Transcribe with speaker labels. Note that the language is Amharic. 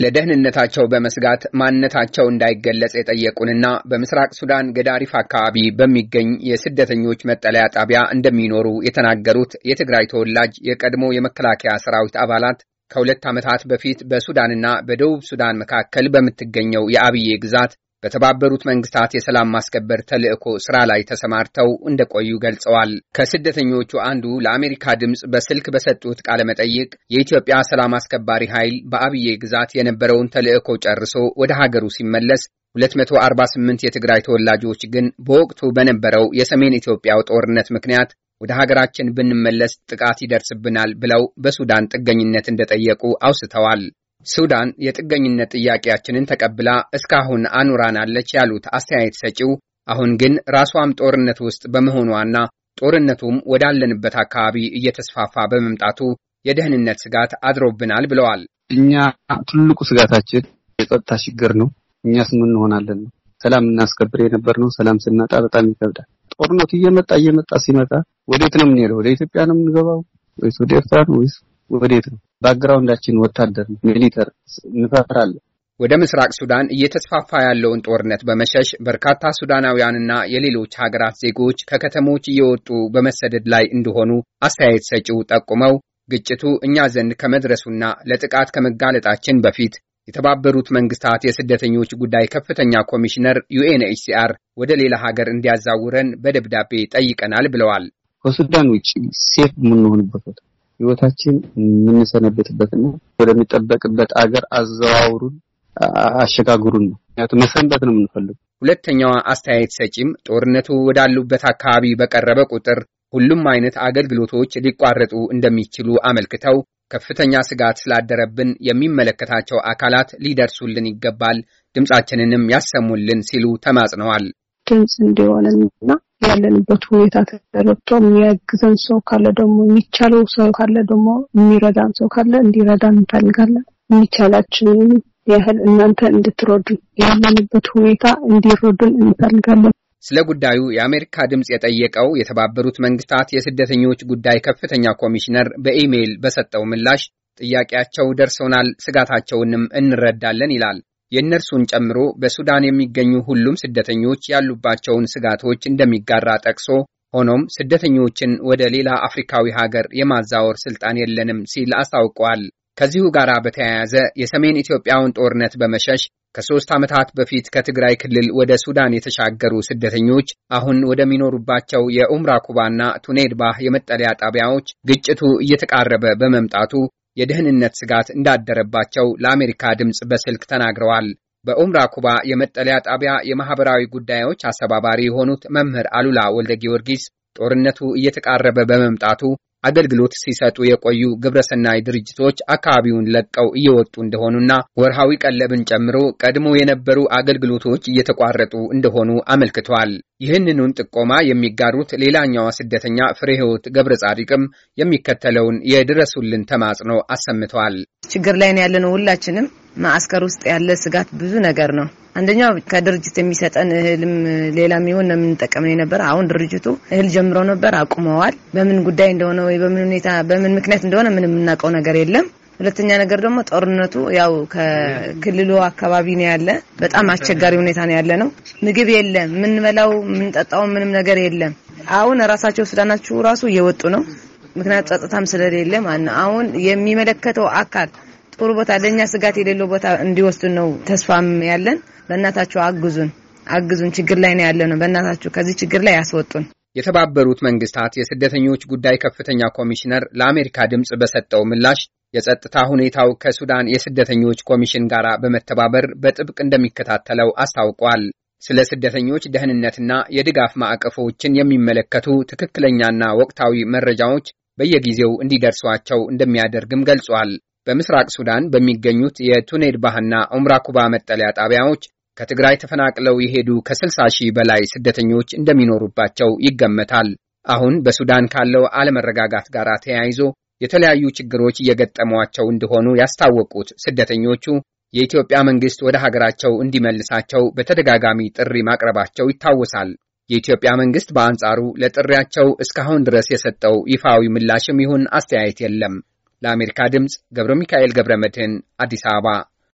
Speaker 1: ለደህንነታቸው በመስጋት ማንነታቸው እንዳይገለጽ የጠየቁንና በምስራቅ ሱዳን ገዳሪፍ አካባቢ በሚገኝ የስደተኞች መጠለያ ጣቢያ እንደሚኖሩ የተናገሩት የትግራይ ተወላጅ የቀድሞ የመከላከያ ሰራዊት አባላት ከሁለት ዓመታት በፊት በሱዳንና በደቡብ ሱዳን መካከል በምትገኘው የአብዬ ግዛት በተባበሩት መንግስታት የሰላም ማስከበር ተልዕኮ ስራ ላይ ተሰማርተው እንደቆዩ ገልጸዋል። ከስደተኞቹ አንዱ ለአሜሪካ ድምፅ በስልክ በሰጡት ቃለ መጠይቅ የኢትዮጵያ ሰላም አስከባሪ ኃይል በአብዬ ግዛት የነበረውን ተልዕኮ ጨርሶ ወደ ሀገሩ ሲመለስ 248 የትግራይ ተወላጆች ግን በወቅቱ በነበረው የሰሜን ኢትዮጵያው ጦርነት ምክንያት ወደ ሀገራችን ብንመለስ ጥቃት ይደርስብናል ብለው በሱዳን ጥገኝነት እንደጠየቁ አውስተዋል። ሱዳን የጥገኝነት ጥያቄያችንን ተቀብላ እስካሁን አኑራናለች ያሉት አስተያየት ሰጪው አሁን ግን ራሷም ጦርነት ውስጥ በመሆኗና ጦርነቱም ወዳለንበት አካባቢ እየተስፋፋ በመምጣቱ የደህንነት ስጋት አድሮብናል ብለዋል።
Speaker 2: እኛ ትልቁ ስጋታችን የጸጥታ ችግር ነው። እኛስ ምን እንሆናለን ነው። ሰላም እናስከብር የነበር ነው። ሰላም ስናጣ በጣም ይከብዳል። ጦርነቱ እየመጣ እየመጣ ሲመጣ ወዴት ነው የምንሄደው? ወደ ኢትዮጵያ ነው የምንገባው ወይስ ወደ ኤርትራ ነው ወይስ ወዴት ነው? background ኣችን ወታደር ነው፣ military እንፈራለን።
Speaker 1: ወደ ምስራቅ ሱዳን እየተስፋፋ ያለውን ጦርነት በመሸሽ በርካታ ሱዳናውያንና የሌሎች ሀገራት ዜጎች ከከተሞች እየወጡ በመሰደድ ላይ እንደሆኑ አስተያየት ሰጪው ጠቁመው ግጭቱ እኛ ዘንድ ከመድረሱና ለጥቃት ከመጋለጣችን በፊት የተባበሩት መንግስታት የስደተኞች ጉዳይ ከፍተኛ ኮሚሽነር ዩኤንኤችሲአር ወደ ሌላ ሀገር እንዲያዛውረን በደብዳቤ ጠይቀናል ብለዋል።
Speaker 2: ከሱዳን ውጭ safe የምንሆንበት ቦታ ህይወታችን የምንሰነበትበትና ወደሚጠበቅበት አገር አዘዋውሩን፣ አሸጋግሩን ነው። ምክንያቱም መሰንበት ነው የምንፈልገው።
Speaker 1: ሁለተኛዋ አስተያየት ሰጪም ጦርነቱ ወዳሉበት አካባቢ በቀረበ ቁጥር ሁሉም አይነት አገልግሎቶች ሊቋረጡ እንደሚችሉ አመልክተው ከፍተኛ ስጋት ስላደረብን የሚመለከታቸው አካላት ሊደርሱልን ይገባል፣ ድምፃችንንም ያሰሙልን ሲሉ ተማጽነዋል።
Speaker 3: ድምፅ እንዲሆንና ያለንበት ሁኔታ ተረድቶ የሚያግዘን ሰው ካለ ደግሞ የሚቻለው ሰው ካለ ደግሞ የሚረዳን ሰው ካለ እንዲረዳን እንፈልጋለን። የሚቻላችንን ያህል እናንተ እንድትረዱን ያለንበት ሁኔታ እንዲረዱን እንፈልጋለን።
Speaker 1: ስለ ጉዳዩ የአሜሪካ ድምፅ የጠየቀው የተባበሩት መንግስታት የስደተኞች ጉዳይ ከፍተኛ ኮሚሽነር በኢሜይል በሰጠው ምላሽ ጥያቄያቸው ደርሶናል፣ ስጋታቸውንም እንረዳለን ይላል። የእነርሱን ጨምሮ በሱዳን የሚገኙ ሁሉም ስደተኞች ያሉባቸውን ስጋቶች እንደሚጋራ ጠቅሶ ሆኖም ስደተኞችን ወደ ሌላ አፍሪካዊ ሀገር የማዛወር ስልጣን የለንም ሲል አስታውቀዋል። ከዚሁ ጋር በተያያዘ የሰሜን ኢትዮጵያውን ጦርነት በመሸሽ ከሦስት ዓመታት በፊት ከትግራይ ክልል ወደ ሱዳን የተሻገሩ ስደተኞች አሁን ወደሚኖሩባቸው የኡምራ ኩባና ቱኔድባህ የመጠለያ ጣቢያዎች ግጭቱ እየተቃረበ በመምጣቱ የደህንነት ስጋት እንዳደረባቸው ለአሜሪካ ድምፅ በስልክ ተናግረዋል። በኡምራ ኩባ የመጠለያ ጣቢያ የማህበራዊ ጉዳዮች አስተባባሪ የሆኑት መምህር አሉላ ወልደ ጊዮርጊስ ጦርነቱ እየተቃረበ በመምጣቱ አገልግሎት ሲሰጡ የቆዩ ግብረሰናይ ድርጅቶች አካባቢውን ለቀው እየወጡ እንደሆኑና ወርሃዊ ቀለብን ጨምሮ ቀድሞ የነበሩ አገልግሎቶች እየተቋረጡ እንደሆኑ አመልክተዋል። ይህንኑን ጥቆማ የሚጋሩት ሌላኛዋ ስደተኛ ፍሬ ሕይወት ገብረ ጻዲቅም የሚከተለውን የድረሱልን ተማጽኖ አሰምተዋል።
Speaker 4: ችግር ላይ ነው ያለነው። ሁላችንም ማዕስከር ውስጥ ያለ ስጋት ብዙ ነገር ነው። አንደኛው ከድርጅት የሚሰጠን እህልም ሌላም ይሁን ነው የምንጠቀመው የነበረ። አሁን ድርጅቱ እህል ጀምረው ነበር አቁመዋል። በምን ጉዳይ እንደሆነ ወይ በምን ሁኔታ በምን ምክንያት እንደሆነ ምንም የምናውቀው ነገር የለም። ሁለተኛ ነገር ደግሞ ጦርነቱ ያው ከክልሉ አካባቢ ነው ያለ። በጣም አስቸጋሪ ሁኔታ ነው ያለ ነው። ምግብ የለም፣ የምንበላው የምንጠጣው ምንም ነገር የለም። አሁን ራሳቸው ሱዳናችሁ ራሱ እየወጡ ነው። ምክንያቱ ጸጥታም ስለሌለ ማለት ነው። አሁን የሚመለከተው አካል ጥሩ ቦታ ለእኛ ስጋት የሌለው ቦታ እንዲወስዱን ነው ተስፋም ያለን። በእናታችሁ አግዙን፣ አግዙን። ችግር ላይ ነው ያለ ነው። በእናታችሁ ከዚህ ችግር ላይ ያስወጡን።
Speaker 1: የተባበሩት መንግስታት የስደተኞች ጉዳይ ከፍተኛ ኮሚሽነር ለአሜሪካ ድምፅ በሰጠው ምላሽ የጸጥታ ሁኔታው ከሱዳን የስደተኞች ኮሚሽን ጋር በመተባበር በጥብቅ እንደሚከታተለው አስታውቋል። ስለ ስደተኞች ደህንነትና የድጋፍ ማዕቀፎችን የሚመለከቱ ትክክለኛና ወቅታዊ መረጃዎች በየጊዜው እንዲደርሷቸው እንደሚያደርግም ገልጿል። በምስራቅ ሱዳን በሚገኙት የቱኔድ ባህና ኡምራ ኩባ መጠለያ ጣቢያዎች ከትግራይ ተፈናቅለው የሄዱ ከ60 ሺህ በላይ ስደተኞች እንደሚኖሩባቸው ይገመታል። አሁን በሱዳን ካለው አለመረጋጋት ጋር ተያይዞ የተለያዩ ችግሮች እየገጠሟቸው እንደሆኑ ያስታወቁት ስደተኞቹ የኢትዮጵያ መንግስት ወደ ሀገራቸው እንዲመልሳቸው በተደጋጋሚ ጥሪ ማቅረባቸው ይታወሳል። የኢትዮጵያ መንግስት በአንጻሩ ለጥሪያቸው እስካሁን ድረስ የሰጠው ይፋዊ ምላሽም ይሁን አስተያየት የለም። ለአሜሪካ ድምፅ ገብረ ሚካኤል ገብረ መድህን አዲስ አበባ